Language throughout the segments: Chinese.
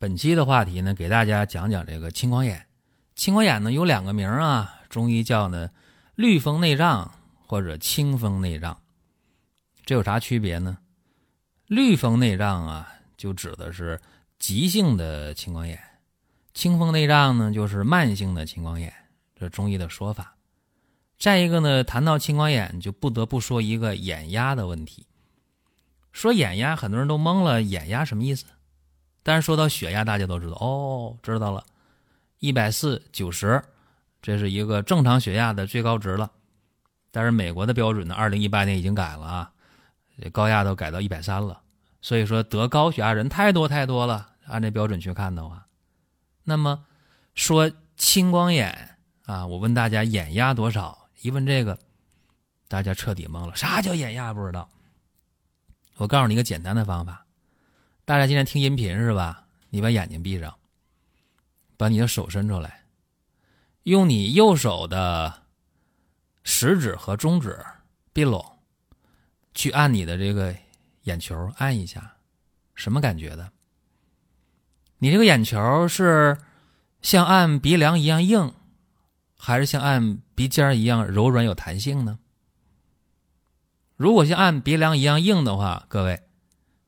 本期的话题呢，给大家讲讲这个青光眼。青光眼呢有两个名啊，中医叫呢绿风内障或者清风内障。这有啥区别呢？绿风内障啊，就指的是急性的青光眼；清风内障呢，就是慢性的青光眼。这中医的说法。再一个呢，谈到青光眼，就不得不说一个眼压的问题。说眼压，很多人都懵了，眼压什么意思？但是说到血压，大家都知道哦，知道了，一百四九十，这是一个正常血压的最高值了。但是美国的标准呢，二零一八年已经改了啊，高压都改到一百三了。所以说得高血压人太多太多了，按这标准去看的话，那么说青光眼啊，我问大家眼压多少？一问这个，大家彻底懵了，啥叫眼压不知道？我告诉你一个简单的方法。大家今天听音频是吧？你把眼睛闭上，把你的手伸出来，用你右手的食指和中指并拢，去按你的这个眼球，按一下，什么感觉的？你这个眼球是像按鼻梁一样硬，还是像按鼻尖一样柔软有弹性呢？如果像按鼻梁一样硬的话，各位，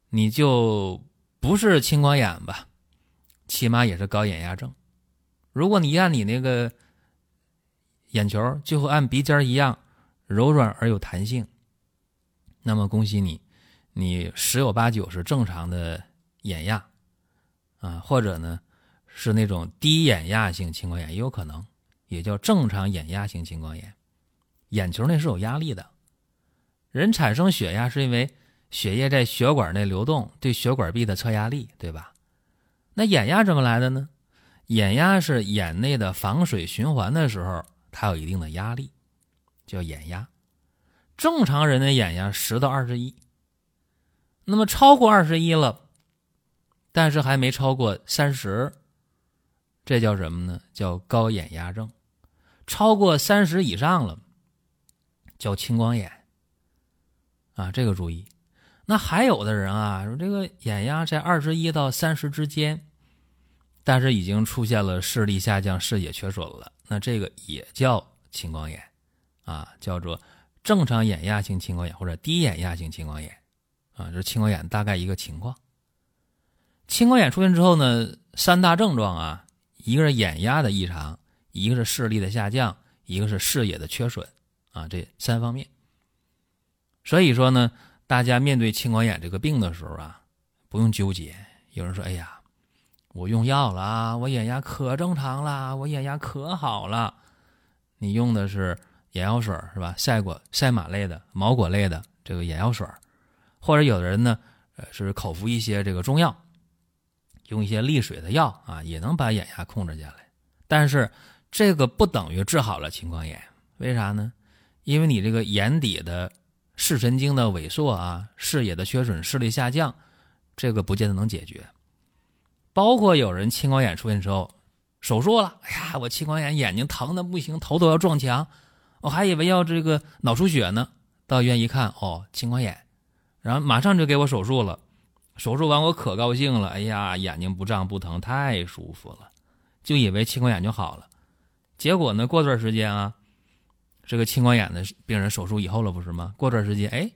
你就。不是青光眼吧？起码也是高眼压症。如果你按你那个眼球就和按鼻尖一样柔软而有弹性，那么恭喜你，你十有八九是正常的眼压啊，或者呢是那种低眼压性青光眼也有可能，也叫正常眼压性青光眼。眼球内是有压力的，人产生血压是因为。血液在血管内流动，对血管壁的测压力，对吧？那眼压怎么来的呢？眼压是眼内的防水循环的时候，它有一定的压力，叫眼压。正常人的眼压十到二十一，那么超过二十一了，但是还没超过三十，这叫什么呢？叫高眼压症。超过三十以上了，叫青光眼。啊，这个注意。那还有的人啊，说这个眼压在二十一到三十之间，但是已经出现了视力下降、视野缺损了，那这个也叫青光眼，啊，叫做正常眼压性青光眼或者低眼压性青光眼，啊，这青光眼大概一个情况。青光眼出现之后呢，三大症状啊，一个是眼压的异常，一个是视力的下降，一个是视野的缺损，啊，这三方面。所以说呢。大家面对青光眼这个病的时候啊，不用纠结。有人说：“哎呀，我用药了啊，我眼压可正常了，我眼压可好了。”你用的是眼药水是吧？赛果、赛马类的、毛果类的这个眼药水，或者有的人呢，呃，是口服一些这个中药，用一些利水的药啊，也能把眼压控制下来。但是这个不等于治好了青光眼，为啥呢？因为你这个眼底的。视神经的萎缩啊，视野的缺损，视力下降，这个不见得能解决。包括有人青光眼出现之后，手术了，哎呀，我青光眼眼睛疼的不行，头都要撞墙，我还以为要这个脑出血呢。到医院一看，哦，青光眼，然后马上就给我手术了。手术完我可高兴了，哎呀，眼睛不胀不疼，太舒服了，就以为青光眼就好了。结果呢，过段时间啊。这个青光眼的病人手术以后了，不是吗？过段时间，哎，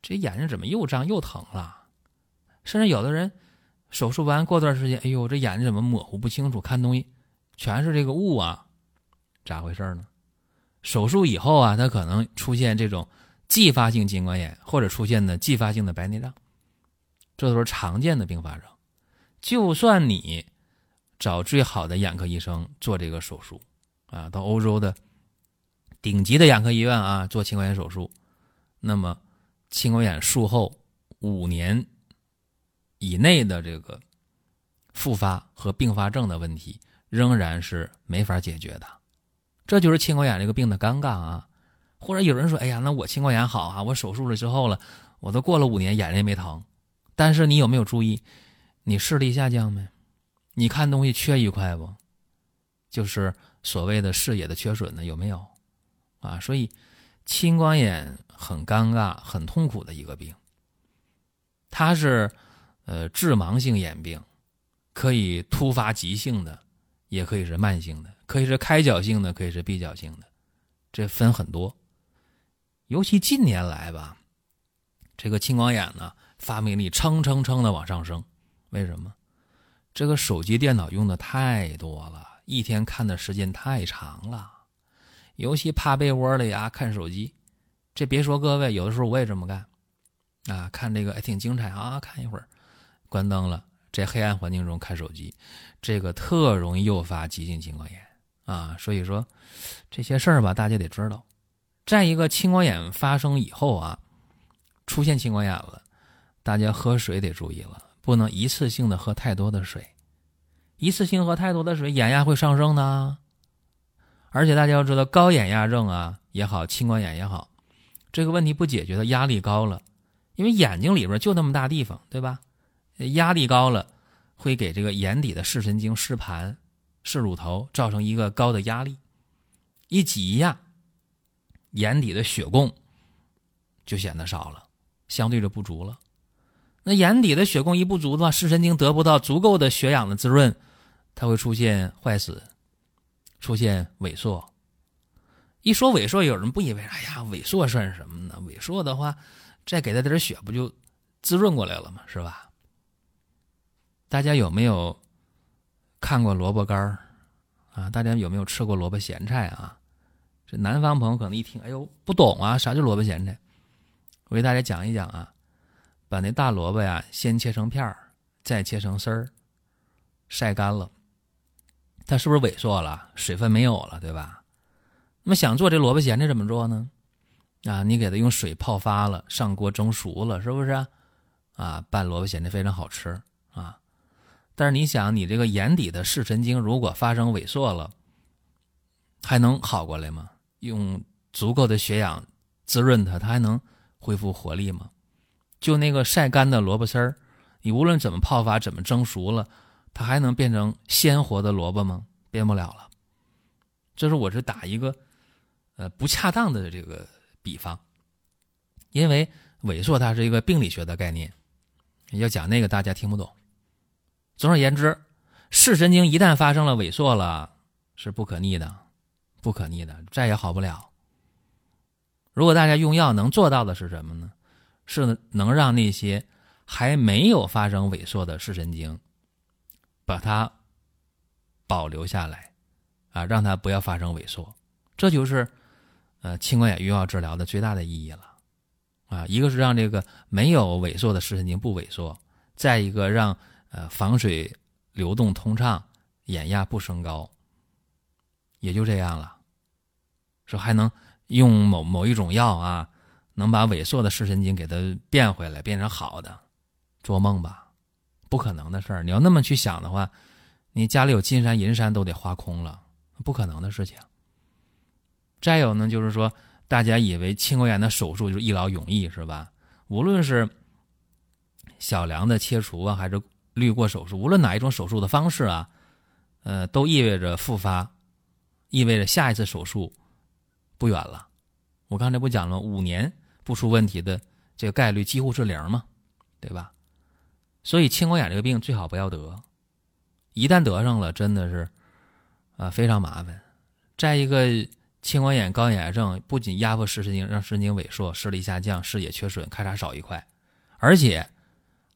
这眼睛怎么又胀又疼了？甚至有的人手术完过段时间，哎呦，这眼睛怎么模糊不清楚，看东西全是这个雾啊？咋回事呢？手术以后啊，他可能出现这种继发性青光眼，或者出现的继发性的白内障，这都是常见的并发症。就算你找最好的眼科医生做这个手术啊，到欧洲的。顶级的眼科医院啊，做青光眼手术，那么青光眼术后五年以内的这个复发和并发症的问题，仍然是没法解决的。这就是青光眼这个病的尴尬啊。或者有人说：“哎呀，那我青光眼好啊，我手术了之后了，我都过了五年，眼睛也没疼。但是你有没有注意，你视力下降没？你看东西缺一块不？就是所谓的视野的缺损呢，有没有？啊，所以青光眼很尴尬、很痛苦的一个病。它是呃致盲性眼病，可以突发急性的，也可以是慢性的，可以是开角性的，可以是闭角性的，这分很多。”尤其近年来吧，这个青光眼呢，发病率蹭蹭蹭的往上升。为什么？这个手机、电脑用的太多了，一天看的时间太长了。尤其趴被窝里啊看手机，这别说各位，有的时候我也这么干。啊，看这个还挺精彩啊，看一会儿，关灯了，在黑暗环境中看手机，这个特容易诱发急性青光眼啊。所以说，这些事儿吧，大家得知道。再一个，青光眼发生以后啊，出现青光眼了，大家喝水得注意了，不能一次性的喝太多的水，一次性喝太多的水，眼压会上升的。而且大家要知道，高眼压症啊也好，青光眼也好，这个问题不解决的压力高了，因为眼睛里边就那么大地方，对吧？压力高了，会给这个眼底的视神经、视盘、视乳头造成一个高的压力，一挤压。眼底的血供就显得少了，相对就不足了。那眼底的血供一不足的话，视神经得不到足够的血氧的滋润，它会出现坏死，出现萎缩。一说萎缩，有人不以为哎呀，萎缩算什么呢？萎缩的话，再给他点血，不就滋润过来了吗？是吧？大家有没有看过萝卜干啊？大家有没有吃过萝卜咸菜啊？这南方朋友可能一听，哎呦，不懂啊，啥叫萝卜咸菜？我给大家讲一讲啊，把那大萝卜呀，先切成片儿，再切成丝儿，晒干了，它是不是萎缩了？水分没有了，对吧？那么想做这萝卜咸菜怎么做呢？啊，你给它用水泡发了，上锅蒸熟了，是不是？啊，拌萝卜咸菜非常好吃啊。但是你想，你这个眼底的视神经如果发生萎缩了，还能好过来吗？用足够的血氧滋润它，它还能恢复活力吗？就那个晒干的萝卜丝儿，你无论怎么泡发、怎么蒸熟了，它还能变成鲜活的萝卜吗？变不了了。这是我是打一个呃不恰当的这个比方，因为萎缩它是一个病理学的概念，要讲那个大家听不懂。总而言之，视神经一旦发生了萎缩了，是不可逆的。不可逆的，再也好不了。如果大家用药能做到的是什么呢？是能让那些还没有发生萎缩的视神经，把它保留下来，啊，让它不要发生萎缩。这就是呃青光眼用药治疗的最大的意义了。啊，一个是让这个没有萎缩的视神经不萎缩，再一个让呃房水流动通畅，眼压不升高。也就这样了，说还能用某某一种药啊，能把萎缩的视神经给它变回来，变成好的，做梦吧，不可能的事儿。你要那么去想的话，你家里有金山银山都得花空了，不可能的事情。再有呢，就是说大家以为青光眼的手术就是一劳永逸，是吧？无论是小梁的切除啊，还是滤过手术，无论哪一种手术的方式啊，呃，都意味着复发。意味着下一次手术不远了。我刚才不讲了，五年不出问题的这个概率几乎是零嘛，对吧？所以青光眼这个病最好不要得，一旦得上了，真的是啊非常麻烦。再一个，青光眼、高眼压症不仅压迫视神经，让神经萎缩、视力下降、视野缺损、咔嚓少一块，而且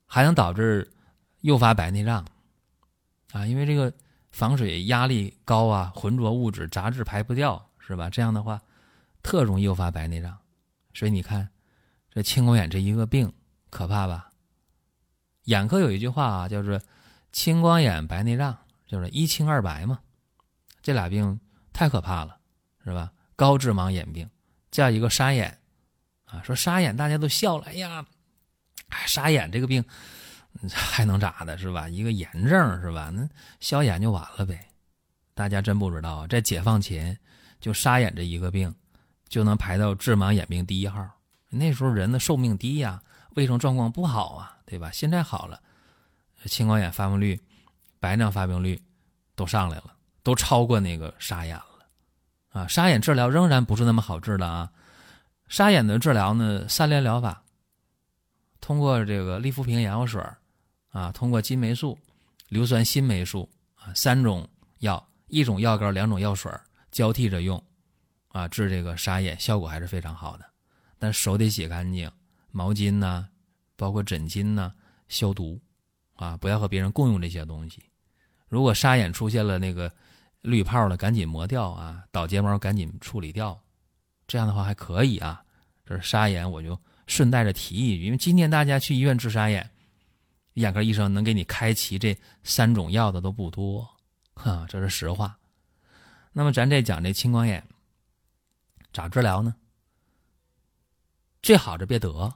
还能导致诱发白内障啊，因为这个。防水压力高啊，浑浊物质、杂质排不掉，是吧？这样的话，特容易诱发白内障。所以你看，这青光眼这一个病可怕吧？眼科有一句话啊，叫做“青光眼白内障”，就是一青二白嘛。这俩病太可怕了，是吧？高致盲眼病，叫一个沙眼啊。说沙眼大家都笑了，哎呀，沙眼这个病还能咋的，是吧？一个炎症是吧？那消炎就完了呗。大家真不知道，在解放前，就沙眼这一个病，就能排到致盲眼病第一号。那时候人的寿命低呀，卫生状况不好啊，对吧？现在好了，青光眼发病率、白内障发病率都上来了，都超过那个沙眼了。啊，沙眼治疗仍然不是那么好治的啊。沙眼的治疗呢，三联疗法，通过这个利福平眼药水啊，通过金霉素、硫酸锌霉素啊三种药。一种药膏，两种药水交替着用，啊，治这个沙眼效果还是非常好的。但手得洗干净，毛巾呢，包括枕巾呢，消毒，啊，不要和别人共用这些东西。如果沙眼出现了那个滤泡了，赶紧磨掉啊，倒睫毛赶紧处理掉，这样的话还可以啊。这是沙眼，我就顺带着提一句，因为今天大家去医院治沙眼，眼科医生能给你开齐这三种药的都不多。哈，这是实话。那么咱这讲这青光眼咋治疗呢？最好是别得，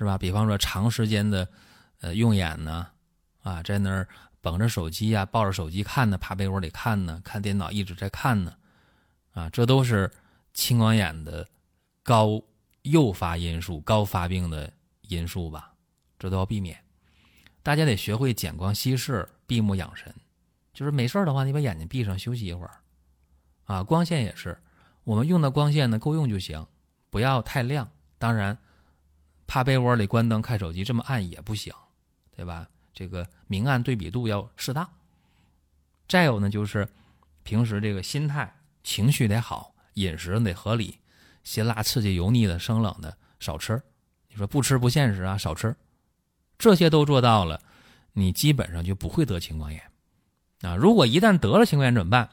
是吧？比方说长时间的呃用眼呢，啊，在那儿捧着手机啊，抱着手机看呢，趴被窝里看呢，看电脑一直在看呢，啊，这都是青光眼的高诱发因素、高发病的因素吧？这都要避免。大家得学会减光稀释，闭目养神。就是没事的话，你把眼睛闭上休息一会儿，啊，光线也是，我们用的光线呢够用就行，不要太亮。当然，趴被窝里关灯看手机这么暗也不行，对吧？这个明暗对比度要适当。再有呢，就是平时这个心态、情绪得好，饮食得合理，辛辣、刺激、油腻的、生冷的少吃。你说不吃不现实啊，少吃，这些都做到了，你基本上就不会得青光眼。啊，如果一旦得了青光眼怎么办？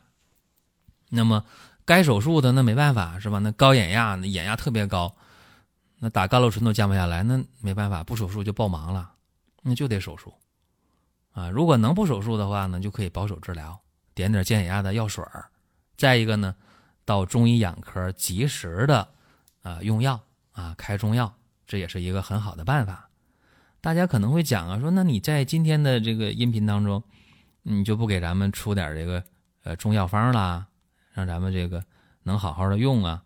那么该手术的那没办法是吧？那高眼压，那眼压特别高，那打甘露醇都降不下来，那没办法，不手术就爆盲了，那就得手术。啊，如果能不手术的话呢，就可以保守治疗，点点降眼压的药水儿。再一个呢，到中医眼科及时的啊用药啊开中药，这也是一个很好的办法。大家可能会讲啊，说那你在今天的这个音频当中。你就不给咱们出点这个呃中药方啦，让咱们这个能好好的用啊？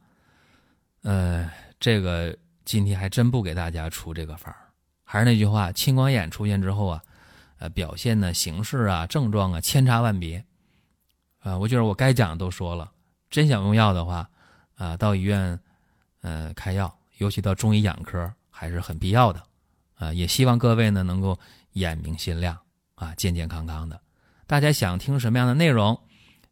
呃，这个今天还真不给大家出这个方还是那句话，青光眼出现之后啊，呃，表现的形式啊、症状啊千差万别啊。我觉得我该讲的都说了，真想用药的话啊，到医院呃开药，尤其到中医眼科还是很必要的啊。也希望各位呢能够眼明心亮啊，健健康康的。大家想听什么样的内容？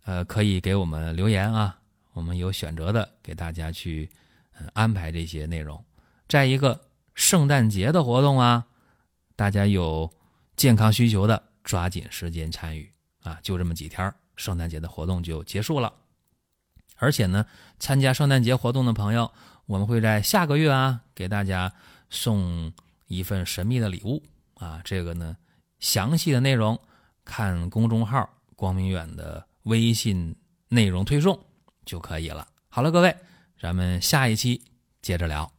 呃，可以给我们留言啊，我们有选择的给大家去安排这些内容。再一个，圣诞节的活动啊，大家有健康需求的，抓紧时间参与啊！就这么几天，圣诞节的活动就结束了。而且呢，参加圣诞节活动的朋友，我们会在下个月啊，给大家送一份神秘的礼物啊。这个呢，详细的内容。看公众号“光明远”的微信内容推送就可以了。好了，各位，咱们下一期接着聊。